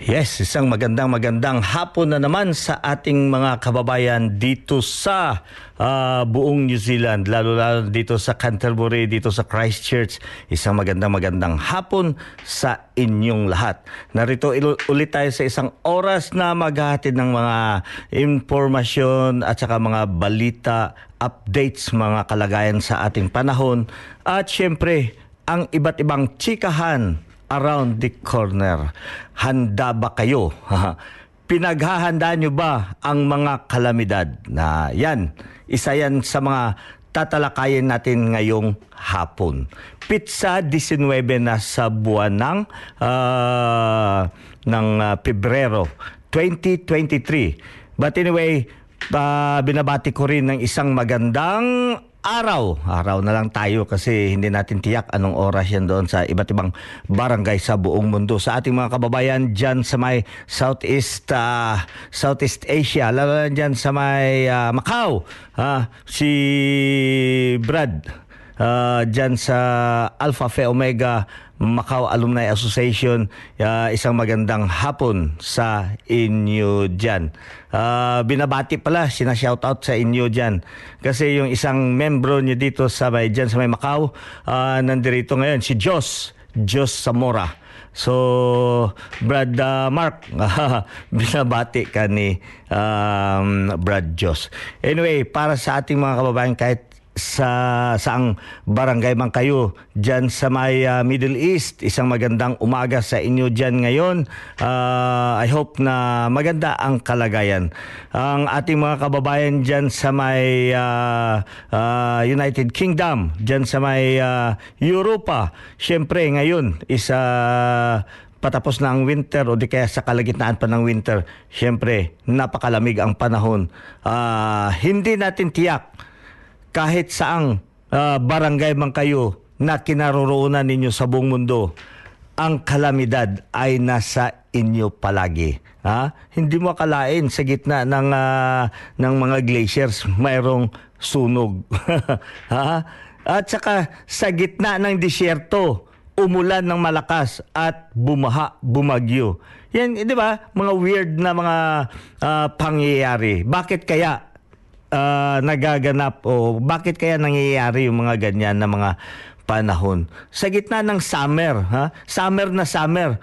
Yes, isang magandang magandang hapon na naman sa ating mga kababayan dito sa uh, buong New Zealand, lalo-lalo dito sa Canterbury, dito sa Christchurch. Isang magandang magandang hapon sa inyong lahat. Narito ulit tayo sa isang oras na maghahatid ng mga impormasyon at saka mga balita, updates, mga kalagayan sa ating panahon. At syempre, ang iba't ibang chikahan around the corner. Handa ba kayo? Pinaghahanda nyo ba ang mga kalamidad? Na yan, isa yan sa mga tatalakayin natin ngayong hapon. Pizza 19 na sa buwan ng uh, ng uh, Pebrero 2023. But anyway, uh, binabati ko rin ng isang magandang araw. Araw na lang tayo kasi hindi natin tiyak anong oras yan doon sa iba't ibang barangay sa buong mundo. Sa ating mga kababayan dyan sa may Southeast uh, Southeast Asia, lalo na dyan sa may uh, Macau, uh, si Brad uh, dyan sa Alpha Phi Omega Macau Alumni Association. Uh, isang magandang hapon sa inyo dyan. Uh, binabati pala, sina-shoutout sa inyo dyan. Kasi yung isang membro niyo dito sa may, dyan sa may Macau, uh, nandirito ngayon, si Jos, Jos Zamora. So, Brad uh, Mark, binabati ka ni um, Brad Jos. Anyway, para sa ating mga kababayan, kahit sa saang barangay man kayo diyan sa may uh, Middle East. Isang magandang umaga sa inyo diyan ngayon. Uh, I hope na maganda ang kalagayan. Ang ating mga kababayan diyan sa may uh, uh, United Kingdom, diyan sa may uh, Europa. Syempre ngayon is uh, patapos na ang winter o di kaya sa kalagitnaan pa ng winter, syempre napakalamig ang panahon. Uh, hindi natin tiyak kahit saang uh, barangay man kayo na kinaroroonan ninyo sa buong mundo, ang kalamidad ay nasa inyo palagi. Ha? Hindi mo akalain sa gitna ng ah, ng mga glaciers mayroong sunog. ha? At saka sa gitna ng disyerto, umulan ng malakas at bumaha, bumagyo. Yan, eh, di ba? Mga weird na mga ah, pangyayari. Bakit kaya ah, nagaganap o bakit kaya nangyayari yung mga ganyan na mga panahon? Sa gitna ng summer, ha? Summer na summer.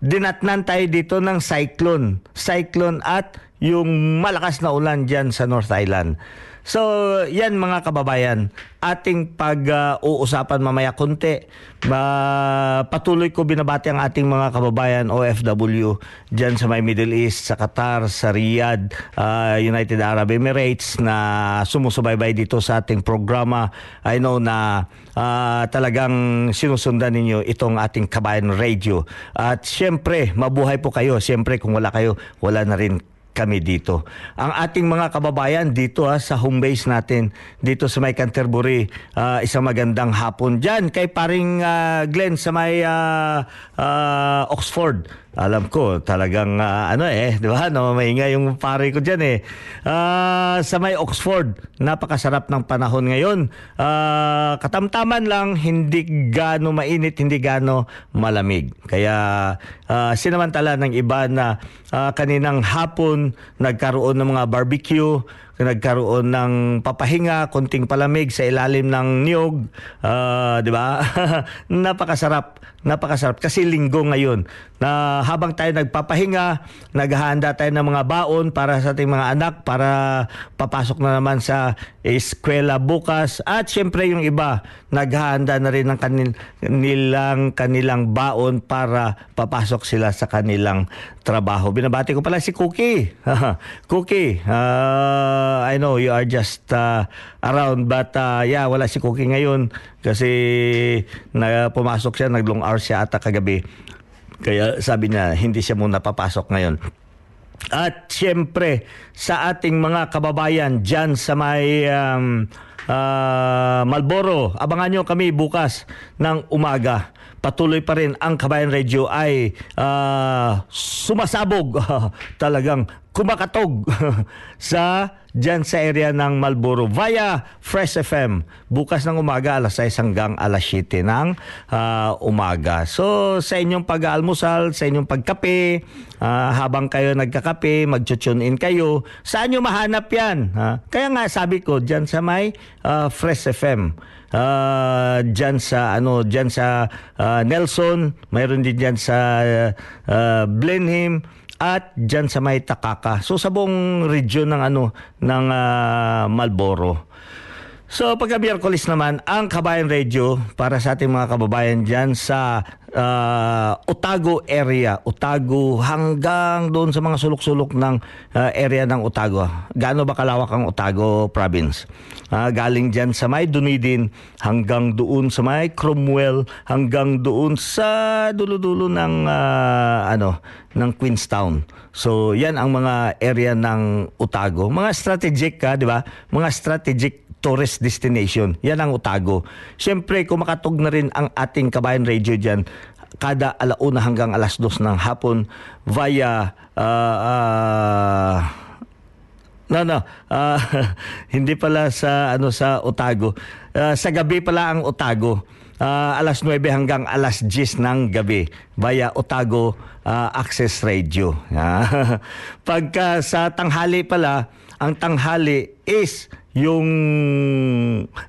Dinatnan tayo dito ng cyclone. Cyclone at yung malakas na ulan dyan sa North Island. So, yan mga kababayan, ating pag-uusapan mamaya konti. Ma- patuloy ko binabati ang ating mga kababayan OFW dyan sa may Middle East, sa Qatar, sa Riyadh, ah, United Arab Emirates na sumusubaybay dito sa ating programa. I know na ah, talagang sinusundan ninyo itong ating Kabayan Radio. At siyempre, mabuhay po kayo. Siyempre, kung wala kayo, wala na rin kami dito. Ang ating mga kababayan dito ha, sa home base natin, dito sa may Canterbury, ah, isang magandang hapon dyan. Kay paring ah, Glenn sa may ah, ah, Oxford. Alam ko, talagang ah, ano eh, di ba? No, maingay yung pare ko dyan eh. Ah, sa may Oxford, napakasarap ng panahon ngayon. Ah, katamtaman lang, hindi gaano mainit, hindi gaano malamig. Kaya ah, sinamantala ng iba na ah, kaninang hapon nagkaroon ng mga barbecue, nagkaroon ng papahinga, konting palamig sa ilalim ng niyog, ah, 'di ba? napakasarap, napakasarap kasi linggo ngayon. Na habang tayo nagpapahinga, naghahanda tayo ng mga baon para sa ating mga anak para papasok na naman sa eskwela bukas at syempre yung iba naghahanda na rin ng kanil, nilang kanilang baon para papasok sila sa kanilang trabaho. Binabati ko pala si Cookie. Cookie, uh, I know you are just uh, around but uh, yeah, wala si Cookie ngayon kasi na pumasok siya, naglong hours siya ata kagabi. Kaya sabi niya, hindi siya muna papasok ngayon. At siyempre, sa ating mga kababayan dyan sa may um, ah, Malboro, abangan nyo kami bukas ng umaga. Patuloy pa rin ang Kabayan Radio ay ah, sumasabog, talagang kumakatog sa dyan sa area ng Malboro via Fresh FM bukas ng umaga alas 6 hanggang alas 7 ng ah, umaga. So sa inyong pag-aalmusal, sa inyong pagkape, ah, habang kayo nagkakape, mag-tune in kayo, saan nyo mahanap yan? ha? Kaya nga sabi ko, dyan sa may ah, Fresh FM. Ah, dyan sa ano dyan sa ah, Nelson mayroon din dyan sa uh, Blenheim at dyan sa may Takaka. So sa buong region ng ano ng ah, Malboro. So pagka Miyerkules naman, ang Kabayan Radio para sa ating mga kababayan dyan sa ah, Otago area. Otago hanggang doon sa mga sulok-sulok ng ah, area ng Otago. Gaano ba kalawak ang Otago province? Ah, galing dyan sa may Dunedin hanggang doon sa may Cromwell hanggang doon sa dulo-dulo ng ah, ano ng Queenstown. So yan ang mga area ng Otago. Mga strategic ka, di ba? Mga strategic tourist destination. Yan ang Otago. Siyempre, kumakatog na rin ang ating Kabayan Radio dyan kada alauna hanggang alas dos ng hapon via ah, ah, No, no. Ah, hindi pala sa ano sa Otago. Ah, sa gabi pala ang Otago. Ah, alas 9 hanggang alas 10 ng gabi via Otago ah, Access Radio. Pagka sa tanghali pala, ang tanghali is yung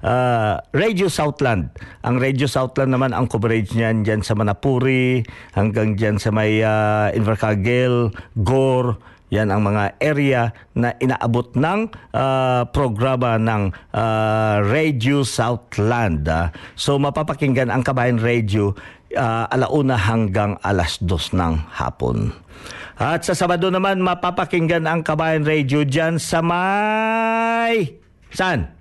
ah, Radio Southland. Ang Radio Southland naman ang coverage niyan diyan sa Manapuri hanggang diyan sa may uh, Invercargill, Gore, yan ang mga area na inaabot ng ah, programa ng ah, Radio Southland. ah. So mapapakinggan ang Kabayan Radio ah, alauna hanggang alas dos ng hapon. At sa Sabado naman mapapakinggan ang Kabayan Radio dyan sa may... Saan?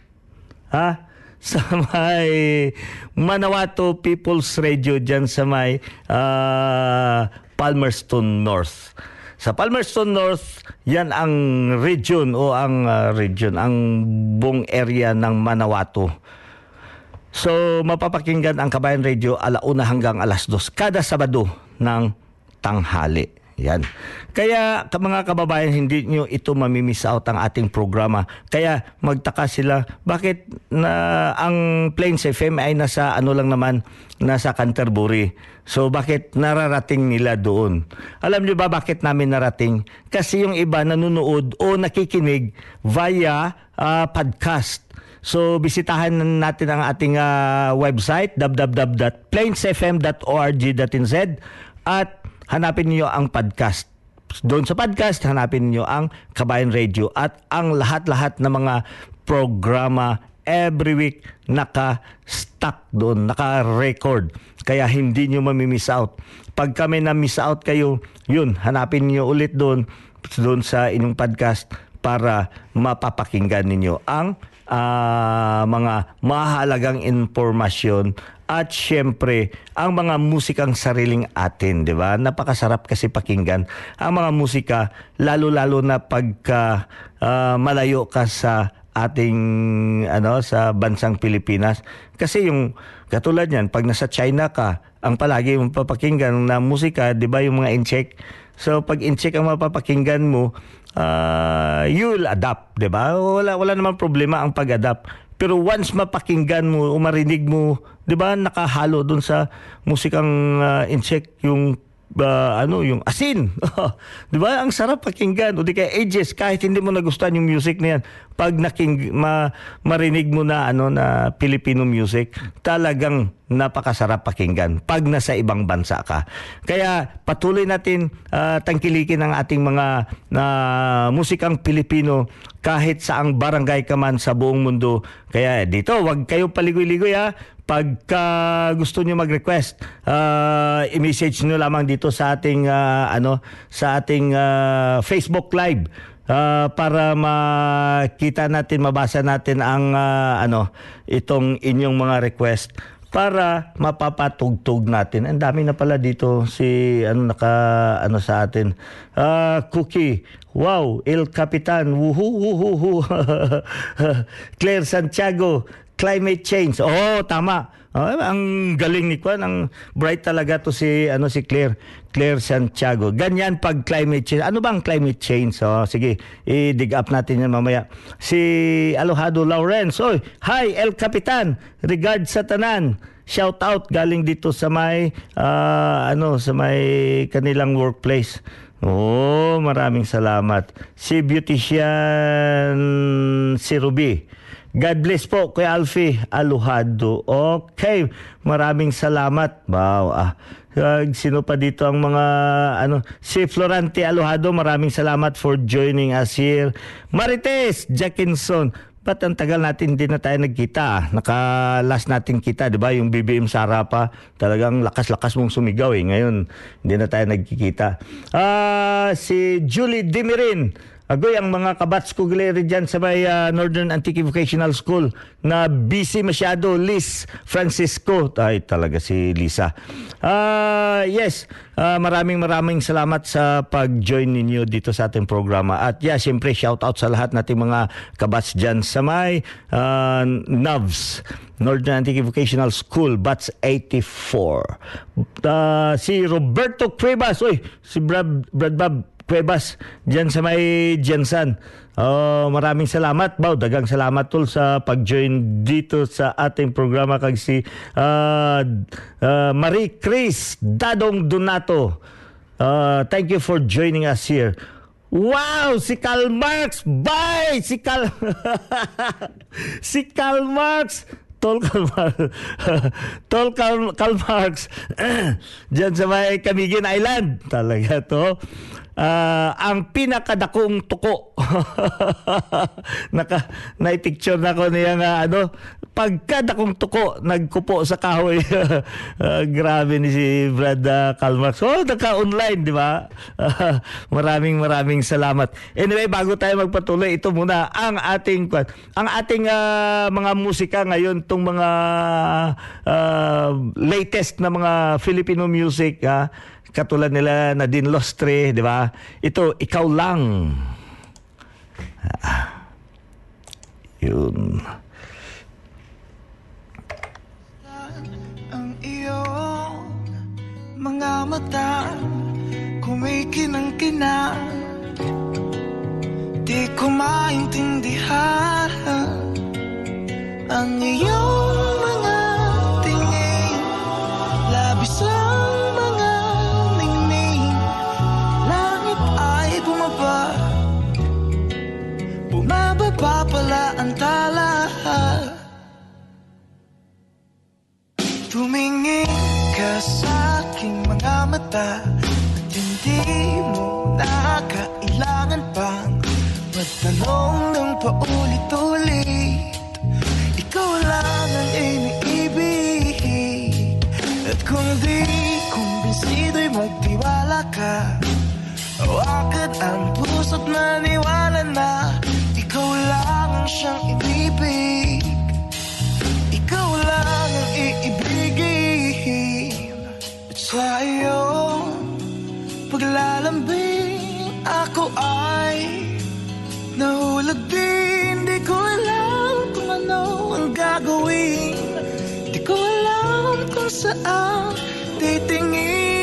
Ha? Sa may Manawato People's Radio dyan sa may ah, Palmerston North. Sa Palmerston North, yan ang region o ang ah, region, ang buong area ng Manawato. So, mapapakinggan ang Kabayan Radio alauna hanggang alas dos kada Sabado ng tanghali. Yan. Kaya ka- mga kababayan, hindi nyo ito mamimiss out ang ating programa. Kaya magtaka sila, bakit na ang Plains FM ay nasa ano lang naman, nasa Canterbury. So bakit nararating nila doon? Alam niyo ba bakit namin narating? Kasi yung iba nanonood o nakikinig via ah, podcast. So bisitahan natin ang ating ah, website www.plainsfm.org.nz at hanapin niyo ang podcast. Doon sa podcast, hanapin niyo ang Kabayan Radio at ang lahat-lahat ng mga programa every week naka-stuck doon, naka-record. Kaya hindi nyo mamimiss out. Pag kami na-miss out kayo, yun, hanapin niyo ulit doon, doon sa inyong podcast para mapapakinggan ninyo ang ah, mga mahalagang impormasyon at syempre ang mga musikang sariling atin, 'di ba? Napakasarap kasi pakinggan ang mga musika lalo-lalo na pagka ah, malayo ka sa ating ano sa bansang Pilipinas kasi yung katulad niyan pag nasa China ka ang palagi mong papakinggan na musika 'di ba yung mga incheck so pag incheck ang mapapakinggan mo uh, you'll adapt 'di ba? Wala wala namang problema ang pag-adapt. Pero once mapakinggan mo o marinig mo 'di ba nakahalo dun sa musikang uh, incheck yung ba ano yung asin. 'di ba? Ang sarap pakinggan. O di kaya ages kahit hindi mo nagustuhan yung music na yan pag naking ma, marinig mo na ano na Filipino music talagang napakasarap pakinggan pag nasa ibang bansa ka. Kaya patuloy natin ah, tangkilikin ang ating mga na musikang Pilipino kahit saang barangay ka man sa buong mundo. Kaya dito wag kayo paligoy-ligoy ha pagka gusto niyo mag-request, uh, i-message niyo lamang dito sa ating uh, ano sa ating uh, Facebook Live uh, para makita natin, mabasa natin ang uh, ano itong inyong mga request para mapapatugtog natin. Ang dami na pala dito si ano naka ano sa atin. Uh, Cookie. Wow, El Capitan. Wuhu wuhu. Claire Santiago. Climate change. Oh, tama. Oh, ang galing ni Kwan, ang bright talaga to si ano si Claire, Claire Santiago. Ganyan pag climate change. Ano bang climate change? Oh, sige, i-dig up natin yan mamaya. Si Alohado Lawrence. Oy, hi El Capitan. Regard sa tanan. Shout out galing dito sa may ah, ano sa may kanilang workplace. Oh, maraming salamat. Si beautician si Ruby. God bless po Kuya Alfie Aluhado. Okay, maraming salamat. Wow, ah. Uh, sino pa dito ang mga ano si Florante Aluhado maraming salamat for joining us here Marites Jackinson Ba't ang tagal natin hindi na tayo nagkita? ah? Naka-last natin kita, di ba? Yung BBM Sara pa, talagang lakas-lakas mong sumigaw eh. Ngayon, hindi na tayo nagkikita. Ah, si Julie Dimirin. Agoy, ang mga kabats ko gileri dyan sa may ah, Northern Antique Vocational School na busy masyado, Liz Francisco. Ay, talaga si Lisa. Ah, yes, ah, maraming maraming salamat sa pag-join ninyo dito sa ating programa. At yeah, siyempre, shout out sa lahat nating mga kabats dyan sa may ah, NAVS. Northern Antique Vocational School, Bats 84. Ah, si Roberto Cuevas, oy, si Brad, Brad Bob Cuevas diyan sa may Jensan. Oh, maraming salamat, Bao. Dagang salamat tol sa pag-join dito sa ating programa kag si ah, ah, Marie Chris Dadong Donato. Ah, thank you for joining us here. Wow, si Karl Marx. Bye, si Karl si Karl Marx. Tol Karl Marx. Tol Karl, Karl Marx. Diyan sa may Camiguin Island. Talaga to. Ah, ang pinakadakong tuko. Naka na-picture na ko niya nga ano, pagkadakong tuko nagkupo sa kahoy. Ah, grabe ni si Brad uh, Kalmax. Oh, naka-online, di ba? Ah, maraming maraming salamat. Anyway, bago tayo magpatuloy, ito muna ang ating ang ating ah, mga musika ngayon tong mga ah, latest na mga Filipino music ah, katulad nila Nadine Lostre, di ba? Ito, ikaw lang. Ah. Yun. ang iyong mga mata Kung may ako'y kinang-kinang Di ko maintindihan Ang iyong mga Bumababa pala ang tala Tumingin ka sa aking mga mata At hindi mo na kailangan pang Magtanong ng paulit-ulit. Ikaw lang ang iniibig At kung di kumbinsido'y magtiwala ka Hawakan ang puso't maniwala na lang ang siyang inibig Ikaw lang ang iibigin. At sa iyong paglalambing Ako ay nahulog din. Di ko alam kung ano ang gagawin. Di ko alam kung saan titingin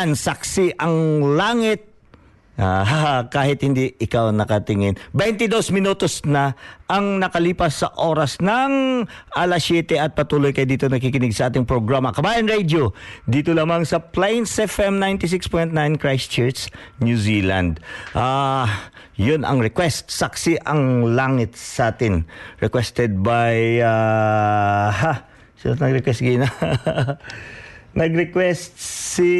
Yan, saksi ang langit Ah, kahit hindi ikaw nakatingin. 22 minutos na ang nakalipas sa oras ng alas 7 at patuloy kayo dito nakikinig sa ating programa Kabayan Radio. Dito lamang sa Plains FM 96.9 Christchurch, New Zealand. Ah, yun ang request. Saksi ang langit sa atin. Requested by... Uh, ha, sino nag-request gina? nag-request si...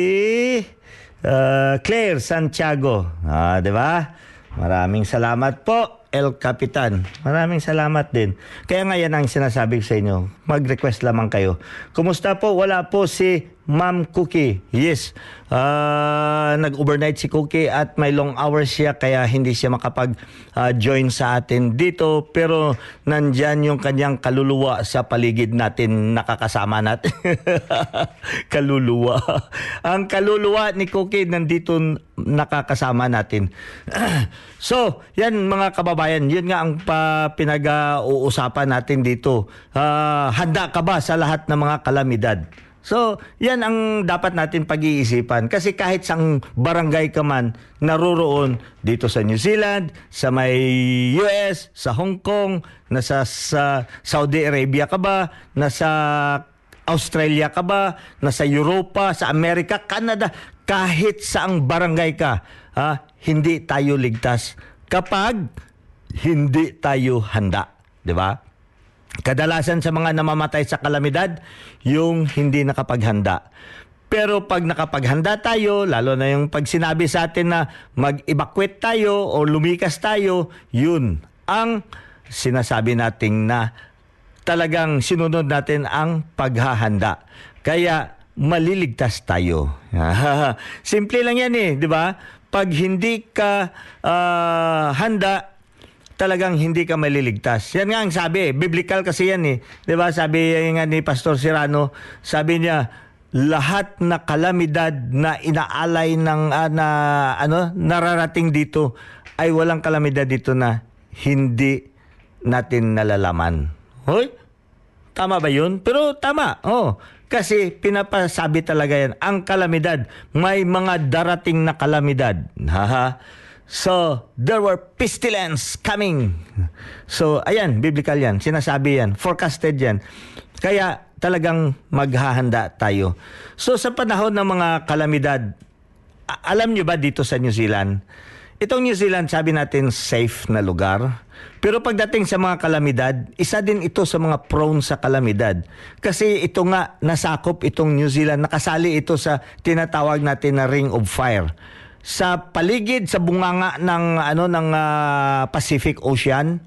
Uh, Claire Santiago. Ah, 'di ba? Maraming salamat po, El Capitan. Maraming salamat din. Kaya nga yan ang sinasabi ko sa inyo. Mag-request lamang kayo. Kumusta po? Wala po si Ma'am Cookie. Yes. Uh, nag-overnight si Cookie at may long hours siya kaya hindi siya makapag-join uh, sa atin dito. Pero nandyan yung kanyang kaluluwa sa paligid natin nakakasama natin. kaluluwa. Ang kaluluwa ni Cookie nandito nakakasama natin. so, yan mga kababayan, yun nga ang pa, pinag-uusapan natin dito. Uh, handa ka ba sa lahat ng mga kalamidad? So, yan ang dapat natin pag-iisipan. Kasi kahit sang barangay ka man, naroroon dito sa New Zealand, sa may US, sa Hong Kong, nasa sa Saudi Arabia ka ba, nasa Australia ka ba, nasa Europa, sa Amerika, Canada, kahit saang barangay ka, ha, hindi tayo ligtas kapag hindi tayo handa. Di ba? Kadalasan sa mga namamatay sa kalamidad, yung hindi nakapaghanda. Pero pag nakapaghanda tayo, lalo na yung pag sinabi sa atin na mag-evacuate tayo o lumikas tayo, yun ang sinasabi nating na talagang sinunod natin ang paghahanda. Kaya maliligtas tayo. Simple lang yan eh, di ba? Pag hindi ka uh, handa, talagang hindi ka maliligtas. Yan nga ang sabi, biblical kasi yan eh. 'Di ba? Sabi nga ni Pastor Serrano, sabi niya lahat na kalamidad na inaalay ng uh, na ano nararating dito ay walang kalamidad dito na hindi natin nalalaman. Hoy? Tama ba 'yun? Pero tama. Oh. Kasi pinapasabi talaga yan, ang kalamidad, may mga darating na kalamidad. Haha. So, there were pestilence coming. So, ayan, biblical yan. Sinasabi yan. Forecasted yan. Kaya talagang maghahanda tayo. So, sa panahon ng mga kalamidad, alam nyo ba dito sa New Zealand, itong New Zealand, sabi natin, safe na lugar. Pero pagdating sa mga kalamidad, isa din ito sa mga prone sa kalamidad. Kasi ito nga, nasakop itong New Zealand, nakasali ito sa tinatawag natin na Ring of Fire sa paligid sa bunganga ng ano ng uh, Pacific Ocean.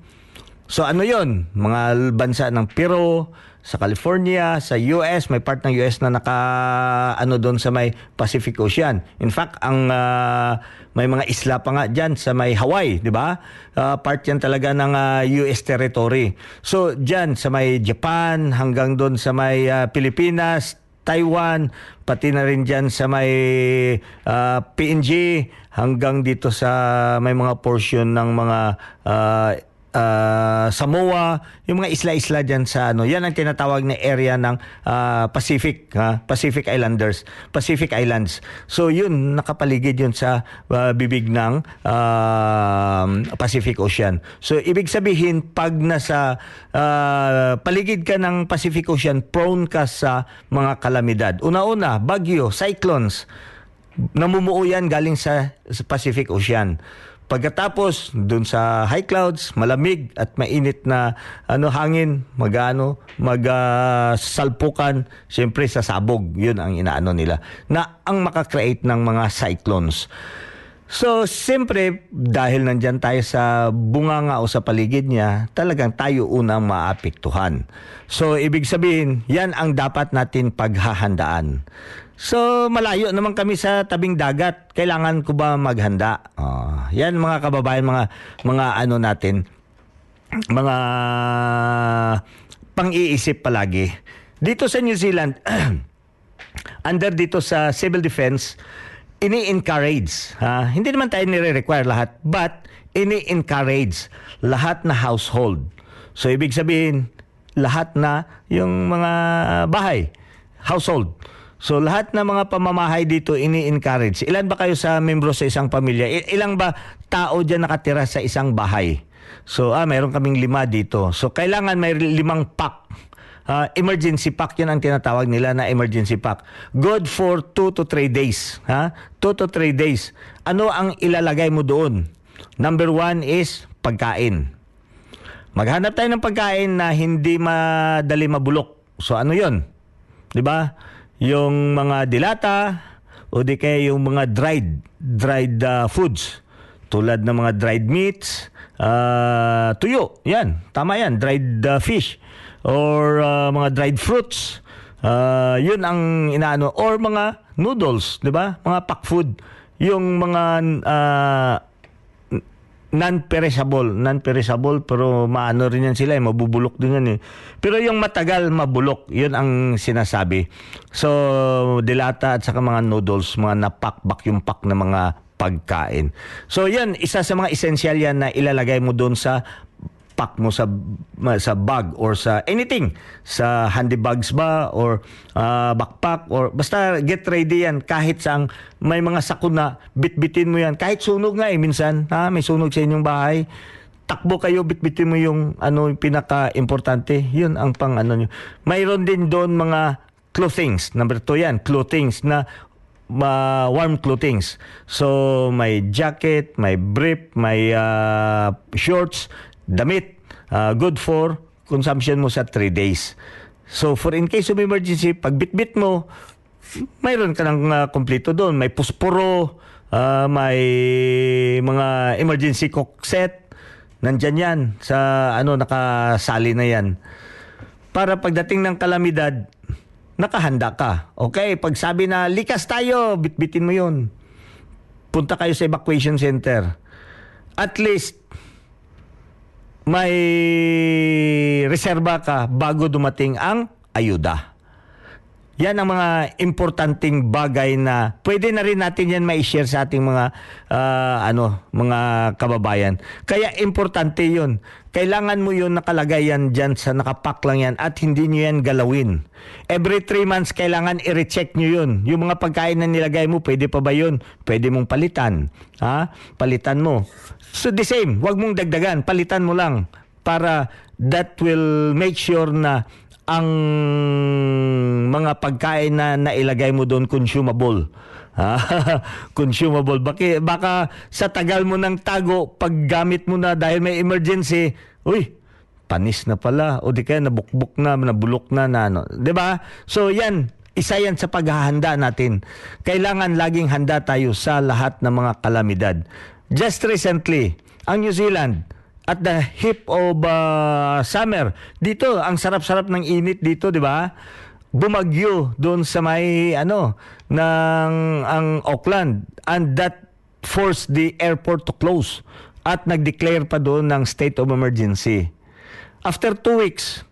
So ano 'yon? Mga bansa ng Peru, sa California, sa US, may part ng US na naka ano doon sa may Pacific Ocean. In fact, ang uh, may mga isla pa nga diyan sa may Hawaii, 'di ba? Uh, part 'yan talaga ng uh, US territory. So diyan sa may Japan hanggang doon sa may uh, Pilipinas, Taiwan, pati na rin dyan sa may uh, ah, PNG hanggang dito sa may mga portion ng mga uh, uh, Samoa, yung mga isla-isla diyan sa ano. Yan ang tinatawag na area ng uh, Pacific, ha? Pacific Islanders, Pacific Islands. So yun nakapaligid yun sa uh, bibig ng uh, Pacific Ocean. So ibig sabihin pag nasa uh, paligid ka ng Pacific Ocean, prone ka sa mga kalamidad. Una-una, bagyo, cyclones. Namumuo yan galing sa, sa Pacific Ocean. Pagkatapos doon sa high clouds, malamig at mainit na ano hangin, magano, magsalpukan, uh, siyempre sa sabog, 'yun ang inaano nila na ang makakreate ng mga cyclones. So, siyempre, dahil nandyan tayo sa bunganga o sa paligid niya, talagang tayo unang maapektuhan. So, ibig sabihin, yan ang dapat natin paghahandaan. So, malayo naman kami sa tabing dagat. Kailangan ko ba maghanda? Uh, yan mga kababayan, mga mga ano natin, mga pang-iisip palagi. Dito sa New Zealand, under dito sa civil defense, ini-encourage. Ha? Hindi naman tayo nire-require lahat, but ini-encourage lahat na household. So, ibig sabihin, lahat na yung mga bahay, household So lahat ng mga pamamahay dito ini-encourage. Ilan ba kayo sa membro sa isang pamilya? I- ilang ba tao diyan nakatira sa isang bahay? So ah, mayroon kaming lima dito. So kailangan may limang pack. Ah, emergency pack yun ang tinatawag nila na emergency pack. Good for 2 to 3 days. Ha? 2 to 3 days. Ano ang ilalagay mo doon? Number one is pagkain. Maghanap tayo ng pagkain na hindi madali mabulok. So ano 'yon? 'Di ba? Yung mga dilata o di kaya yung mga dried dried uh, foods tulad ng mga dried meats, uh, tuyo. Yan, tama yan, dried uh, fish or uh, mga dried fruits. Uh, yun ang inaano or mga noodles, 'di ba? Mga pack food. Yung mga uh, non-perishable, non-perishable pero maano rin yan sila, eh, mabubulok din yan eh. Pero yung matagal mabulok, yun ang sinasabi. So, dilata at saka mga noodles, mga napak-bak yung pack na mga pagkain. So, yan, isa sa mga essential yan na ilalagay mo doon sa pack mo sa sa bag or sa anything. Sa handy bags ba or uh, backpack or basta get ready yan. Kahit sang may mga sakuna bitbitin mo yan. Kahit sunog nga eh minsan ha? May sunog sa inyong bahay. Takbo kayo bitbitin mo yung ano yung pinaka importante yun ang pang ano nyo. Mayroon din doon mga clothings. Number 2 yan clothings na uh, warm clothings. So may jacket, may brief, may uh, shorts, damit. Uh, good for consumption mo sa 3 days. So for in case of emergency, pag bitbit mo, mayroon ka ng uh, kompleto doon. May pusporo, uh, may mga emergency cook set. Nandyan yan sa ano nakasali na yan. Para pagdating ng kalamidad, nakahanda ka. Okay, pag sabi na likas tayo, bitbitin mo yun. Punta kayo sa evacuation center. At least, may reserba ka bago dumating ang ayuda. Yan ang mga importanteng bagay na pwede na rin natin yan mai-share sa ating mga uh, ano, mga kababayan. Kaya importante 'yun. Kailangan mo 'yun nakalagay yan diyan sa nakapak lang yan at hindi niyo yan galawin. Every 3 months kailangan i-recheck niyo 'yun. Yung mga pagkain na nilagay mo, pwede pa ba 'yun? Pwede mong palitan. Ha? Palitan mo. So the same, wag mong dagdagan, palitan mo lang para that will make sure na ang mga pagkain na nailagay mo doon consumable. consumable. Baki, baka sa tagal mo ng tago, paggamit mo na dahil may emergency, uy, panis na pala. O di kaya nabukbuk na, nabulok na, na ano. ba diba? So yan, isa yan sa paghahanda natin. Kailangan laging handa tayo sa lahat ng mga kalamidad. Just recently, ang New Zealand, at the hip of uh, summer. Dito, ang sarap-sarap ng init dito, di ba? Bumagyo doon sa may ano ng ang Auckland and that forced the airport to close at nag-declare pa doon ng state of emergency. After two weeks,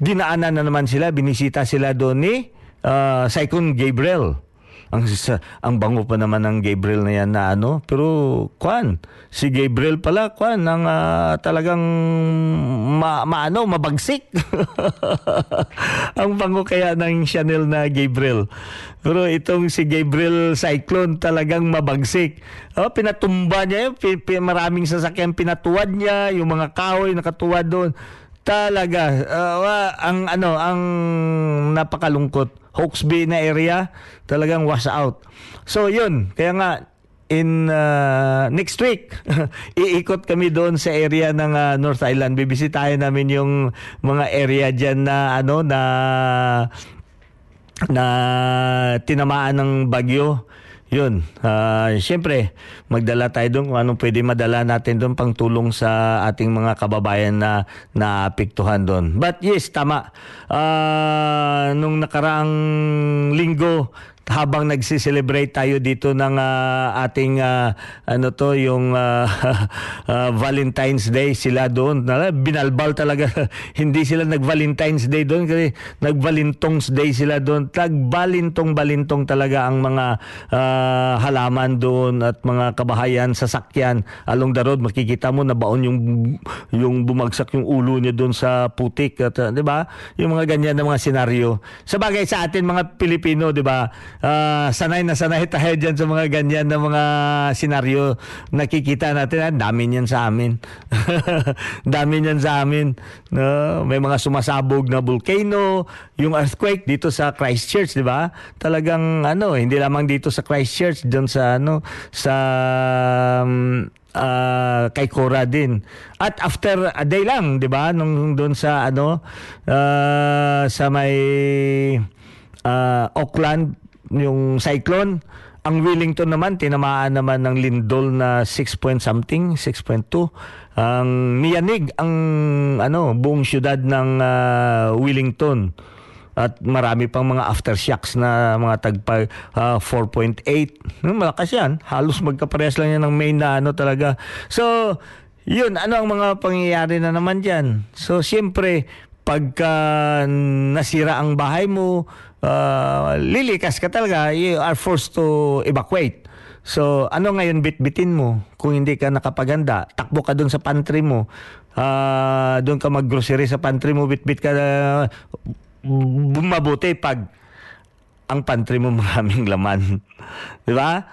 dinaanan na naman sila, binisita sila doon ni uh, Cyclone Gabriel ang ang bango pa naman ng Gabriel na yan na ano. Pero kwan si Gabriel pala kwan ng uh, talagang ma, maano mabagsik. Ang bango kaya ng Chanel na Gabriel. Pero itong si Gabriel Cyclone talagang mabagsik. Oh, pinatumba niya pi, pi, maraming sasakyan pinatuwad niya. Yung mga kahoy nakatuwad doon talaga. Uh, ang ano ang napakalungkot. Hawksby na area talagang wash out. So yun. Kaya nga in uh, next week iikot kami doon sa area ng uh, North Island. Bibisitahin namin yung mga area diyan na ano na na tinamaan ng bagyo yun, uh, siyempre, magdala tayo doon kung anong pwede madala natin doon pang tulong sa ating mga kababayan na naapektuhan doon. But yes, tama. Uh, nung nakaraang linggo, habang nagsi-celebrate tayo dito ng ah, ating ah, ano to yung ah, ah, Valentine's Day sila doon. Binalbal talaga. Hindi sila nag-Valentine's Day doon kasi nag-Valentong's Day sila doon. Tagbalintong balintong talaga ang mga ah, halaman doon at mga kabahayan sasakyan. Along the road makikita mo na baon yung yung bumagsak yung ulo niya doon sa putik at ah, 'di ba? Yung mga ganyan na mga senaryo. Sa bagay sa atin mga Pilipino 'di ba ah, sanay na sanay tayo diyan sa mga ganyan na mga senaryo nakikita natin. Ang dami niyan sa amin. Dami niyan sa amin no? May mga sumasabog na volcano yung earthquake dito sa Christchurch 'di ba? Talagang ano hindi lamang dito sa Christchurch doon sa ano sa um, ah, kay Cora din. At after a day lang, 'di ba, nung doon sa ano ah, sa may ah, Auckland yung cyclone, ang Wellington naman tinamaan naman ng lindol na 6 point something, 6.2. Ang niyanig ang ano buong syudad ng ah, Wellington. At marami pang mga aftershocks na mga tagpa ah, 4.8 Hmm, malakas yan. Halos magkaparehas lang yan ng main na ano talaga. So yun ano ang mga pangyayari na naman dyan? So siyempre pagka nasira ang bahay mo ah, lilikas ka talaga you are forced to evacuate So, ano ngayon bitbitin mo? Kung hindi ka nakapaganda, takbo ka doon sa pantry mo. Ah, doon ka maggrocery sa pantry mo, bitbit ka na mabuti pag ang pantry mo maraming laman. 'Di ba?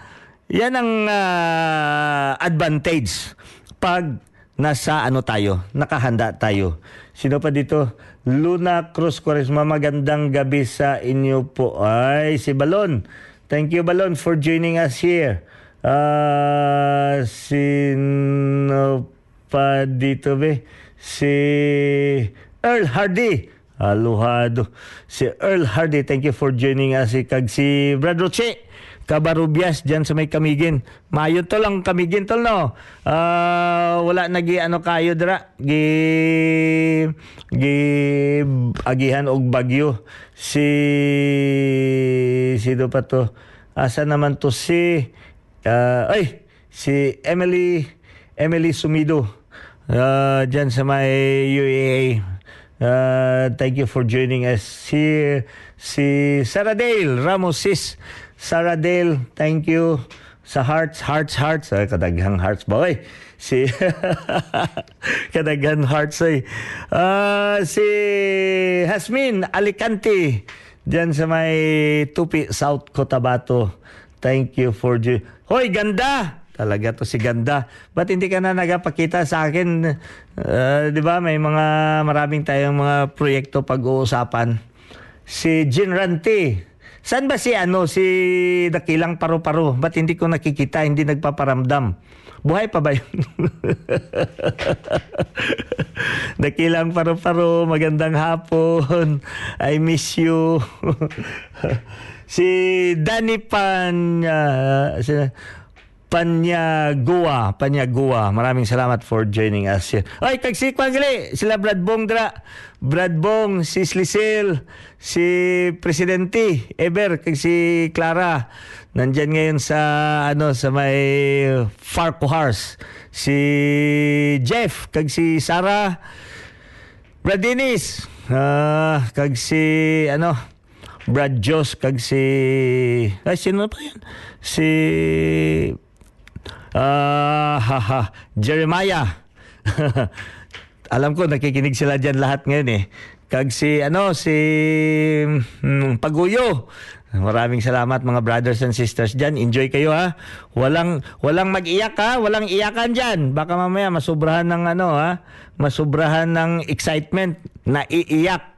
Yan ang ah, advantage pag nasa ano tayo, nakahanda tayo. Sino pa dito? Luna Cruz Quaresma, magandang gabi sa inyo po. Ay, si Balon. Thank you, Balon, for joining us here. Ah, sino pa dito, be? Si Earl Hardy. Aluhado. Si Earl Hardy, thank you for joining us. Si Kag si Brad Roche. Kabarubias dyan sa may Kamigin. Mayo to lang Kamigin tol no. Ah, wala nagi ano kayo dira. Gi gi agihan og bagyo. Si sino pa to? Asa naman to si ah, ay si Emily Emily Sumido. Ah, dyan sa may UAA. Uh, thank you for joining us. Si Sarah Dale Ramos sis. Sarah Dale, thank you sa hearts, hearts, hearts. Ay, kadaghang hearts ba? Oy, si kadaghang hearts ay. Ah, si Hasmin Alicante diyan sa may Tupi, South Cotabato. Thank you for jo- Hoy, ganda! Talaga to si ganda. Ba't hindi ka na nagapakita sa akin? Ah, 'Di ba may mga maraming tayong mga proyekto pag-uusapan. Si Jin Rante. Saan ba si ano si Dakilang Paru-Paro? Ba't hindi ko nakikita, hindi nagpaparamdam? Buhay pa ba yun? Dakilang Paru-Paro, magandang hapon. I miss you. si Danny Pan ah, si, Panyagua, Panyagua. Maraming salamat for joining us here. Ay, kag si Kwagali, sila Brad Bong dra. Brad Bong, si Slisel, si Presidente Eber, kag si Clara. Nandyan ngayon sa ano sa may Farquhars. Si Jeff, kag si Sarah. Brad Dennis, ah, kag si ano, Brad Jos, kag si ay sino pa yan? Si Ah, haha, Jeremiah. Alam ko nakikinig sila diyan lahat ngayon eh. Kag si ano si mm, Paguyo. Maraming salamat mga brothers and sisters diyan. Enjoy kayo ha. Walang walang mag-iyak ha, walang iyakan diyan. Baka mamaya masubrahan ng ano ha, masubrahan ng excitement na iiyak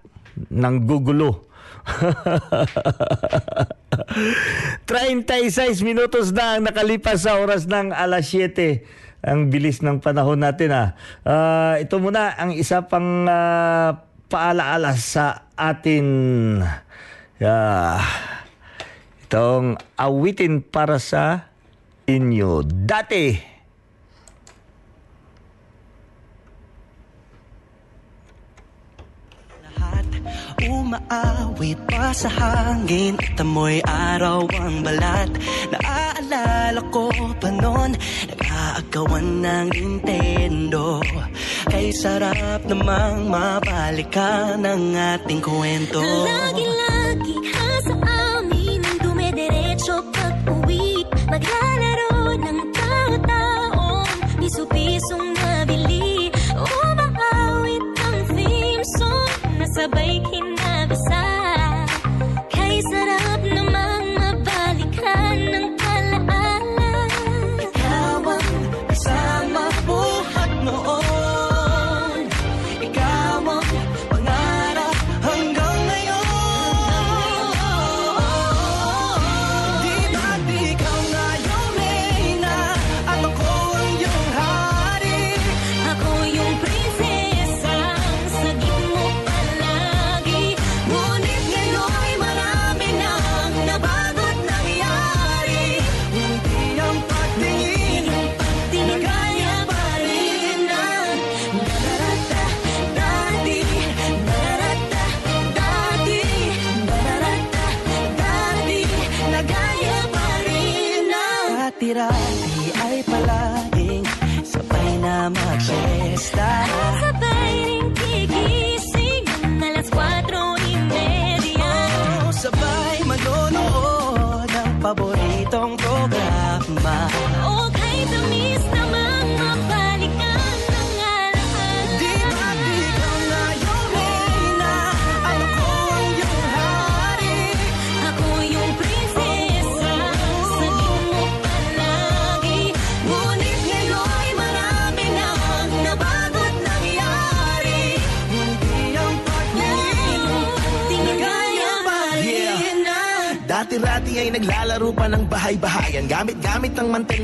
ng gugulo. 36 minutos na ang nakalipas sa oras ng alas 7. Ang bilis ng panahon natin ah. Ah, ito muna ang isa pang ah, paalaala sa atin. Yeah. Itong awitin para sa inyo. Dati. Umaawit pa sa hangin At amoy araw ang balat. Naaalala ko pa noon Nag-aagawan ng Nintendo. Kay sarap namang mabalikan ang ating kwento. Lagi-lagi ka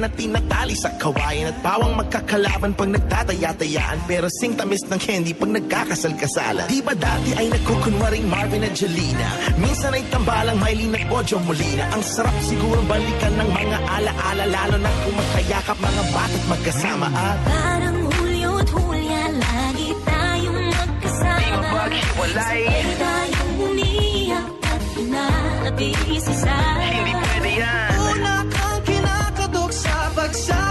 na tinatali sa kawayan At pawang magkakalaban pag nagtataya-tayaan. Pero sing tamis ng candy pag nagkakasal-kasalan. Di ba dati ay nagkukunwaring Marvin at Jelena? Minsan ay tambalang Miley at Bojo Molina. Ang sarap siguro balikan ng mga ala-ala Lalo na kung magkayakap mga bata't magkasama. At Parang Hulyo at Hulya Lagi tayong magkasama. Di maghiwalay. Sabay tayong umiyak At inaabisi sa Hindi pwede yan sa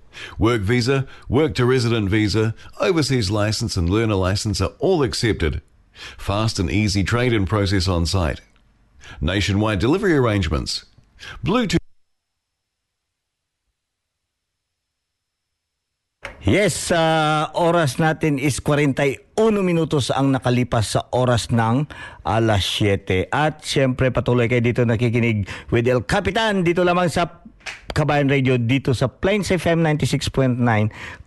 Work visa, work to resident visa, overseas license, and learner license are all accepted. Fast and easy trade in process on site. Nationwide delivery arrangements. Bluetooth. Yes, sa oras natin is 41 minutos ang nakalipas sa oras ng alas 7. At syempre patuloy kayo dito nakikinig with El Capitan dito lamang sa Kabayan Radio dito sa Plains FM 96.9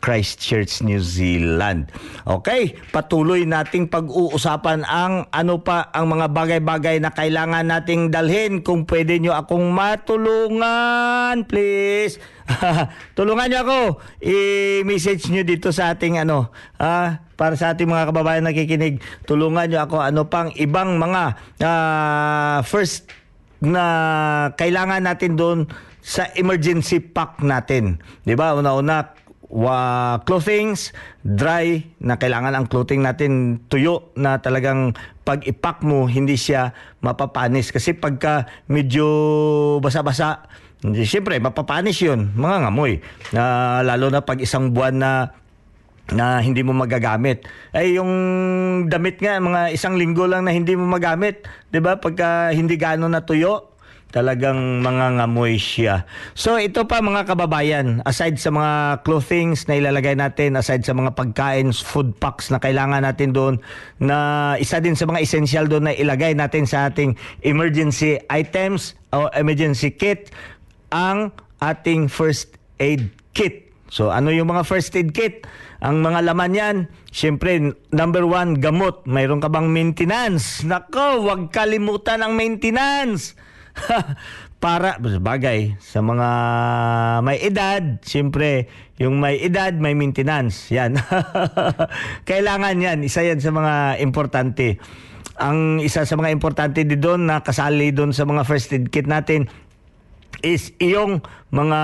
Christchurch, New Zealand. Okay, patuloy nating pag-uusapan ang ano pa ang mga bagay-bagay na kailangan nating dalhin. Kung pwede nyo akong matulungan, please. Tulungan niyo ako. I-message niyo dito sa ating ano, ah, para sa ating mga kababayan nakikinig. Tulungan niyo ako ano pang ibang mga ah, first na kailangan natin doon sa emergency pack natin. 'Di ba? Una-una wa clothings, dry na kailangan ang clothing natin tuyo na talagang pag ipak mo hindi siya mapapanis kasi pagka medyo basa-basa siyempre mapapanis yun mga ngamoy na lalo na pag isang buwan na na hindi mo magagamit. Ay yung damit nga mga isang linggo lang na hindi mo magamit, 'di ba? Pagka hindi gaano natuyo, talagang mga ngamoy siya. So ito pa mga kababayan, aside sa mga clothings na ilalagay natin, aside sa mga pagkain, food packs na kailangan natin doon, na isa din sa mga essential doon na ilagay natin sa ating emergency items o emergency kit, ang ating first aid kit. So ano yung mga first aid kit? Ang mga laman yan, syempre, number one, gamot. Mayroon ka bang maintenance? Nako, wag kalimutan ang maintenance. para bagay sa mga may edad, siyempre, yung may edad, may maintenance. Yan. Kailangan yan. Isa yan sa mga importante. Ang isa sa mga importante din doon na kasali doon sa mga first aid kit natin is iyong mga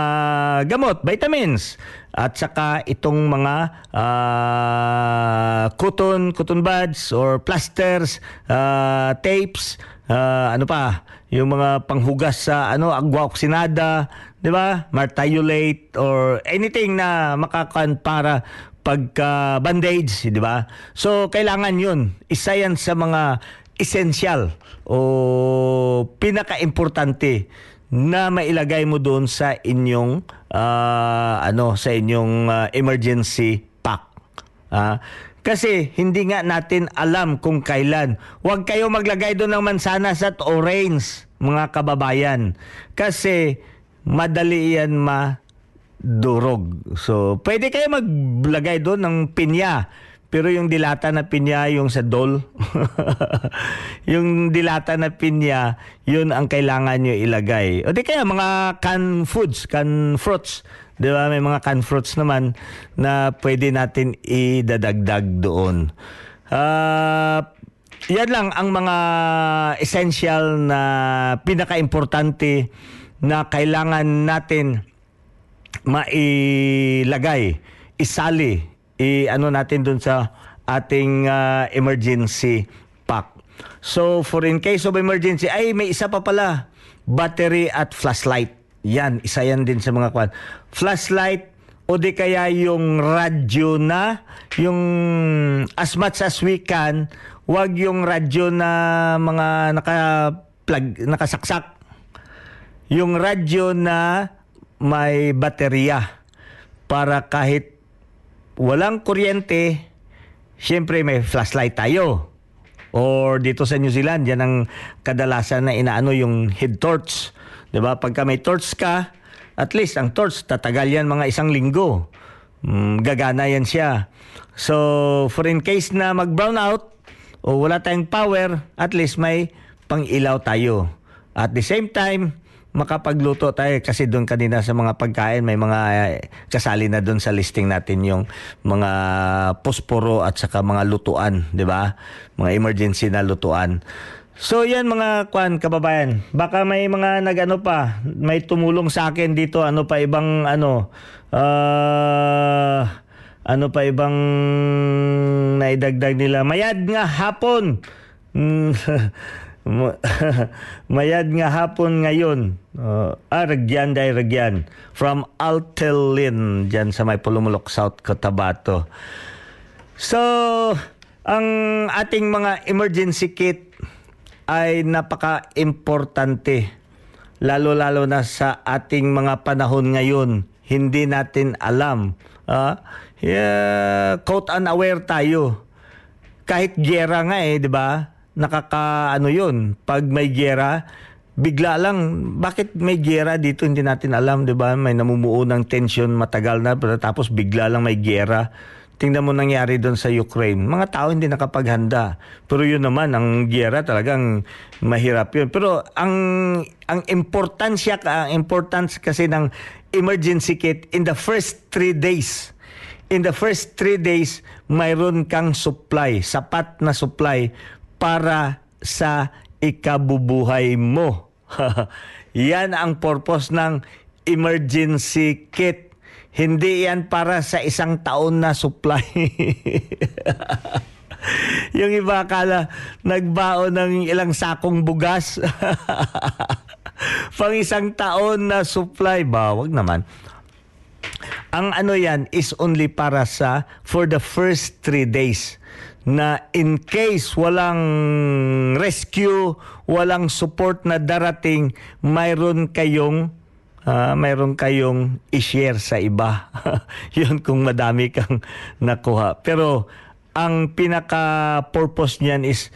gamot, vitamins at saka itong mga uh, cotton, cotton buds or plasters, uh, tapes, uh, ano pa, yung mga panghugas sa ano, agua oxinada, 'di ba? Martiolate or anything na makakan para pagka bandage, 'di ba? So kailangan 'yun. Isa 'yan sa mga essential o pinaka-importante na mailagay mo doon sa inyong uh, ano sa inyong uh, emergency pack. Uh, kasi hindi nga natin alam kung kailan. Huwag kayo maglagay doon ng mansanas at orange, mga kababayan. Kasi madali yan madurog. So, pwede kayo maglagay doon ng pinya. Pero yung dilata na pinya, yung sa dol, yung dilata na pinya, yun ang kailangan nyo ilagay. O di kaya mga canned foods, canned fruits, Di ba? May mga canned fruits naman na pwede natin idadagdag doon. Uh, yan lang ang mga essential na pinaka-importante na kailangan natin mailagay, isali, i ano natin doon sa ating uh, emergency pack. So for in case of emergency, ay may isa pa pala, battery at flashlight. Yan, isa yan din sa mga kwan. Flashlight o di kaya yung radyo na, yung as much as we can, wag yung radyo na mga naka plug, nakasaksak. Yung radyo na may baterya para kahit walang kuryente, syempre may flashlight tayo. Or dito sa New Zealand, yan ang kadalasan na inaano yung head torch 'Di ba? Pagka may torch ka, at least ang torch tatagal yan mga isang linggo. Mm, gagana yan siya. So, for in case na mag-brown out o wala tayong power, at least may pang-ilaw tayo. At the same time, makapagluto tayo kasi doon kanina sa mga pagkain may mga eh, kasali na doon sa listing natin yung mga posporo at saka mga lutuan, 'di ba? Mga emergency na lutuan. So yan mga kwan kababayan, baka may mga nagano pa, may tumulong sa akin dito, ano pa ibang ano uh, ano pa ibang naidagdag nila. Mayad nga hapon. Mayad nga hapon ngayon. Uh, ah, Ragyan day Ragyan. From Altelin, dyan sa may Pulumulok, South Cotabato. So, ang ating mga emergency kit ay napaka-importante lalo-lalo na sa ating mga panahon ngayon. Hindi natin alam. Uh, yeah, quote unaware tayo. Kahit gera nga eh, 'di ba? Nakaka ano 'yun. Pag may gera, bigla lang bakit may gera dito hindi natin alam, 'di ba? May namumuo ng tension matagal na tapos bigla lang may gera tingnan mo nangyari doon sa Ukraine. Mga tao hindi nakapaghanda. Pero yun naman, ang giyera talagang mahirap yun. Pero ang ang importansya, ang importance kasi ng emergency kit in the first three days. In the first three days, mayroon kang supply, sapat na supply para sa ikabubuhay mo. Yan ang purpose ng emergency kit. Hindi yan para sa isang taon na supply. yung iba akala nagbaon ng ilang sakong bugas. Pang isang taon na supply ba? Wag naman. Ang ano yan is only para sa for the first three days na in case walang rescue, walang support na darating, mayroon kayong uh, mayroon kayong i-share sa iba. Yun kung madami kang nakuha. Pero ang pinaka-purpose niyan is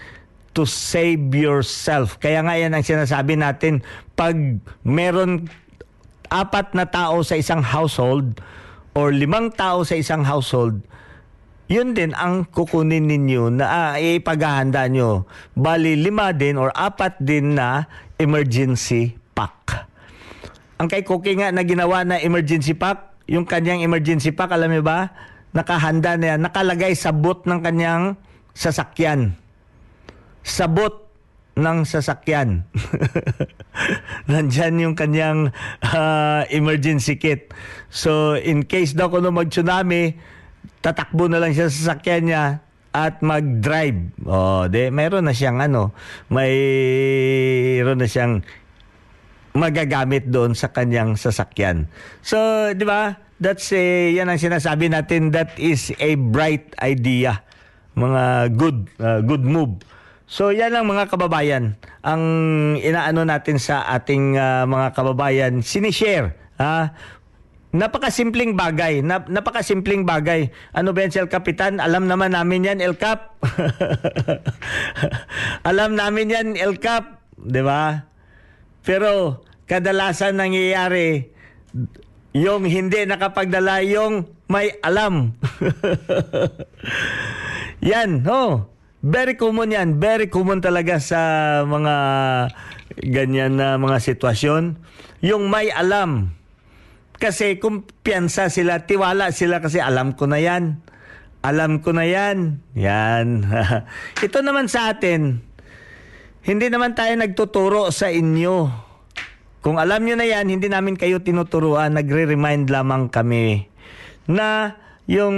to save yourself. Kaya nga yan ang sinasabi natin, pag meron apat na tao sa isang household or limang tao sa isang household, yun din ang kukunin ninyo na ah, ipaghahanda nyo. Bali, lima din or apat din na emergency pack. Ang kay Cookie nga na ginawa na emergency pack, yung kanyang emergency pack, alam niyo ba? Nakahanda na yan. Nakalagay sa boot ng kanyang sasakyan. Sa boot ng sasakyan. Nandyan yung kanyang uh, emergency kit. So, in case daw kung mag-tsunami, tatakbo na lang siya sa sasakyan niya at mag-drive. Oh, de meron na siyang ano, mayroon na siyang magagamit doon sa kanyang sasakyan. So, 'di ba? That's a, yan ang sinasabi natin that is a bright idea. Mga good uh, good move. So yan ang mga kababayan ang inaano natin sa ating uh, mga kababayan sinishare ha Napakasimpleng bagay. Nap, napakasimpleng bagay. Ano ba yan, El Capitan? Alam naman namin yan, El Cap. Alam namin yan, El Cap. Di ba? Pero, kadalasan nangyayari, yung hindi nakapagdala, yung may alam. yan, oh. Very common yan. Very common talaga sa mga ganyan na mga sitwasyon. Yung may alam kasi kumpiyansa sila, tiwala sila kasi alam ko na yan. Alam ko na yan. Yan. Ito naman sa atin, hindi naman tayo nagtuturo sa inyo. Kung alam nyo na yan, hindi namin kayo tinuturuan, nagre-remind lamang kami na yung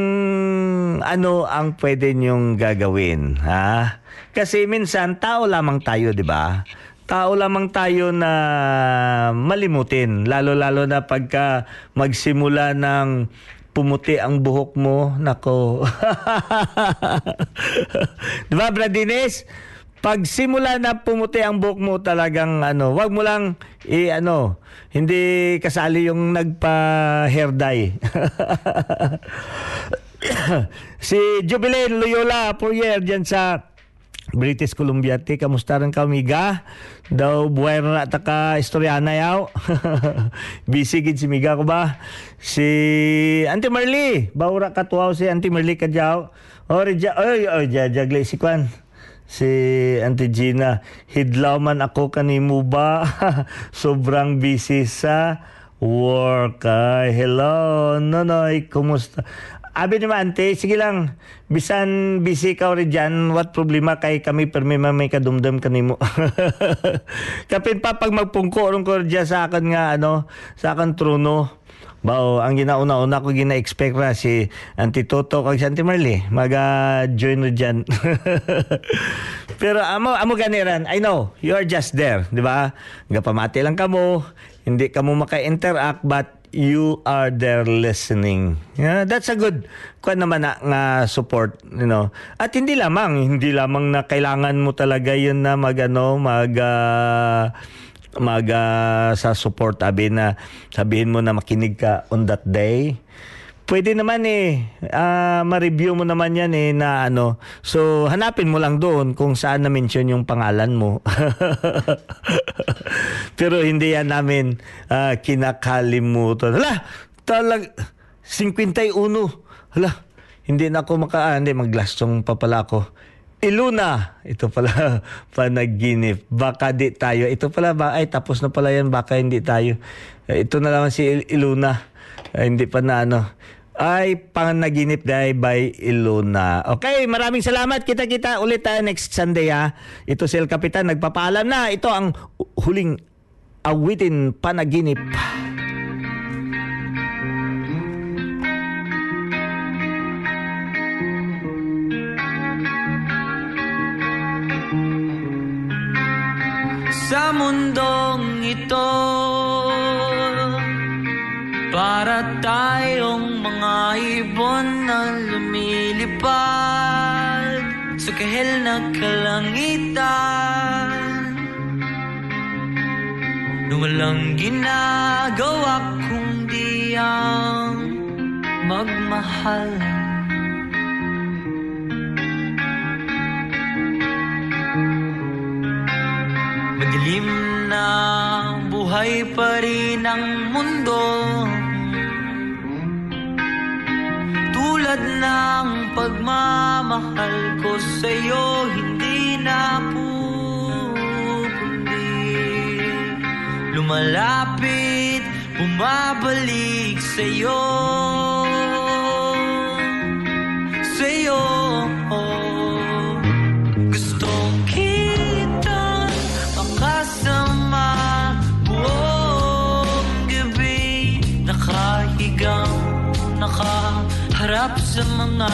ano ang pwede nyong gagawin. Ha? Kasi minsan, tao lamang tayo, di ba? tao lamang tayo na malimutin. Lalo-lalo na pagka magsimula ng pumuti ang buhok mo. Nako. Di ba, Bradines? Pag simula na pumuti ang buhok mo talagang ano, wag mo lang i ano, hindi kasali yung nagpa hair dye. si Jubilin Loyola Poirier diyan sa British Columbia. Ti kamusta rin ka miga daw buhay na ta ka istoryana yaw busy gid si miga ko ba? Si Auntie Marley. Baura ka tuaw si Auntie Marley ka jaw. Reja oy oy jajagle si kwan si Auntie Gina hidlaw man ako kanimo ba sobrang busy sa work ay hello nonoy kumusta Abi ni ante, sige lang. Bisan busy ka rin dyan, what problema kay kami permi may kadumdum kanimo. Kapin pa pag magpungko ron ko sa akin nga ano, sa akin trono. Bao, ang ginauna-una ko gina-expect ra si Auntie Toto kag si Auntie Marley maga-join ro dyan. Pero amo amo ganiran, I know, you are just there, di ba? Gapamati lang kamo, hindi kamo maka-interact but you are there listening. Yeah, that's a good kwan naman na nga support, you know. At hindi lamang, hindi lamang na kailangan mo talaga 'yun na magano, mag uh, mag uh, sa support abi na sabihin mo na makinig ka on that day pwede naman eh, uh, ma-review mo naman yan eh na ano. So, hanapin mo lang doon kung saan na-mention yung pangalan mo. Pero hindi yan namin uh, kinakalimutan. Hala, talag, 51. Hala, hindi na ako maka, ah, hindi, maglastong pa pala ako. Iluna, ito pala panaginip. Baka di tayo. Ito pala ba, ay tapos na pala yan, baka hindi tayo. Eh, Ito na naman si Il- Iluna. Ay, hindi pa na ano. Ay, panaginip dahil by Iluna. Okay, maraming salamat. Kita-kita ulit tayo next Sunday ha. Ito si El Capitan, nagpapaalam na. Ito ang huling awitin panaginip. Sa mundong ito. Para tayong mga ibon na lumilipad sa kahil na kalangitan. Na walang ginagawa kundi ang magmahal Madilim na buhay pa rin ang mundo. Tulad ng pagmamahal ko sa'yo Hindi na pupundi Lumalapit, bumabalik sa'yo. Sa'yo nakaharap sa mga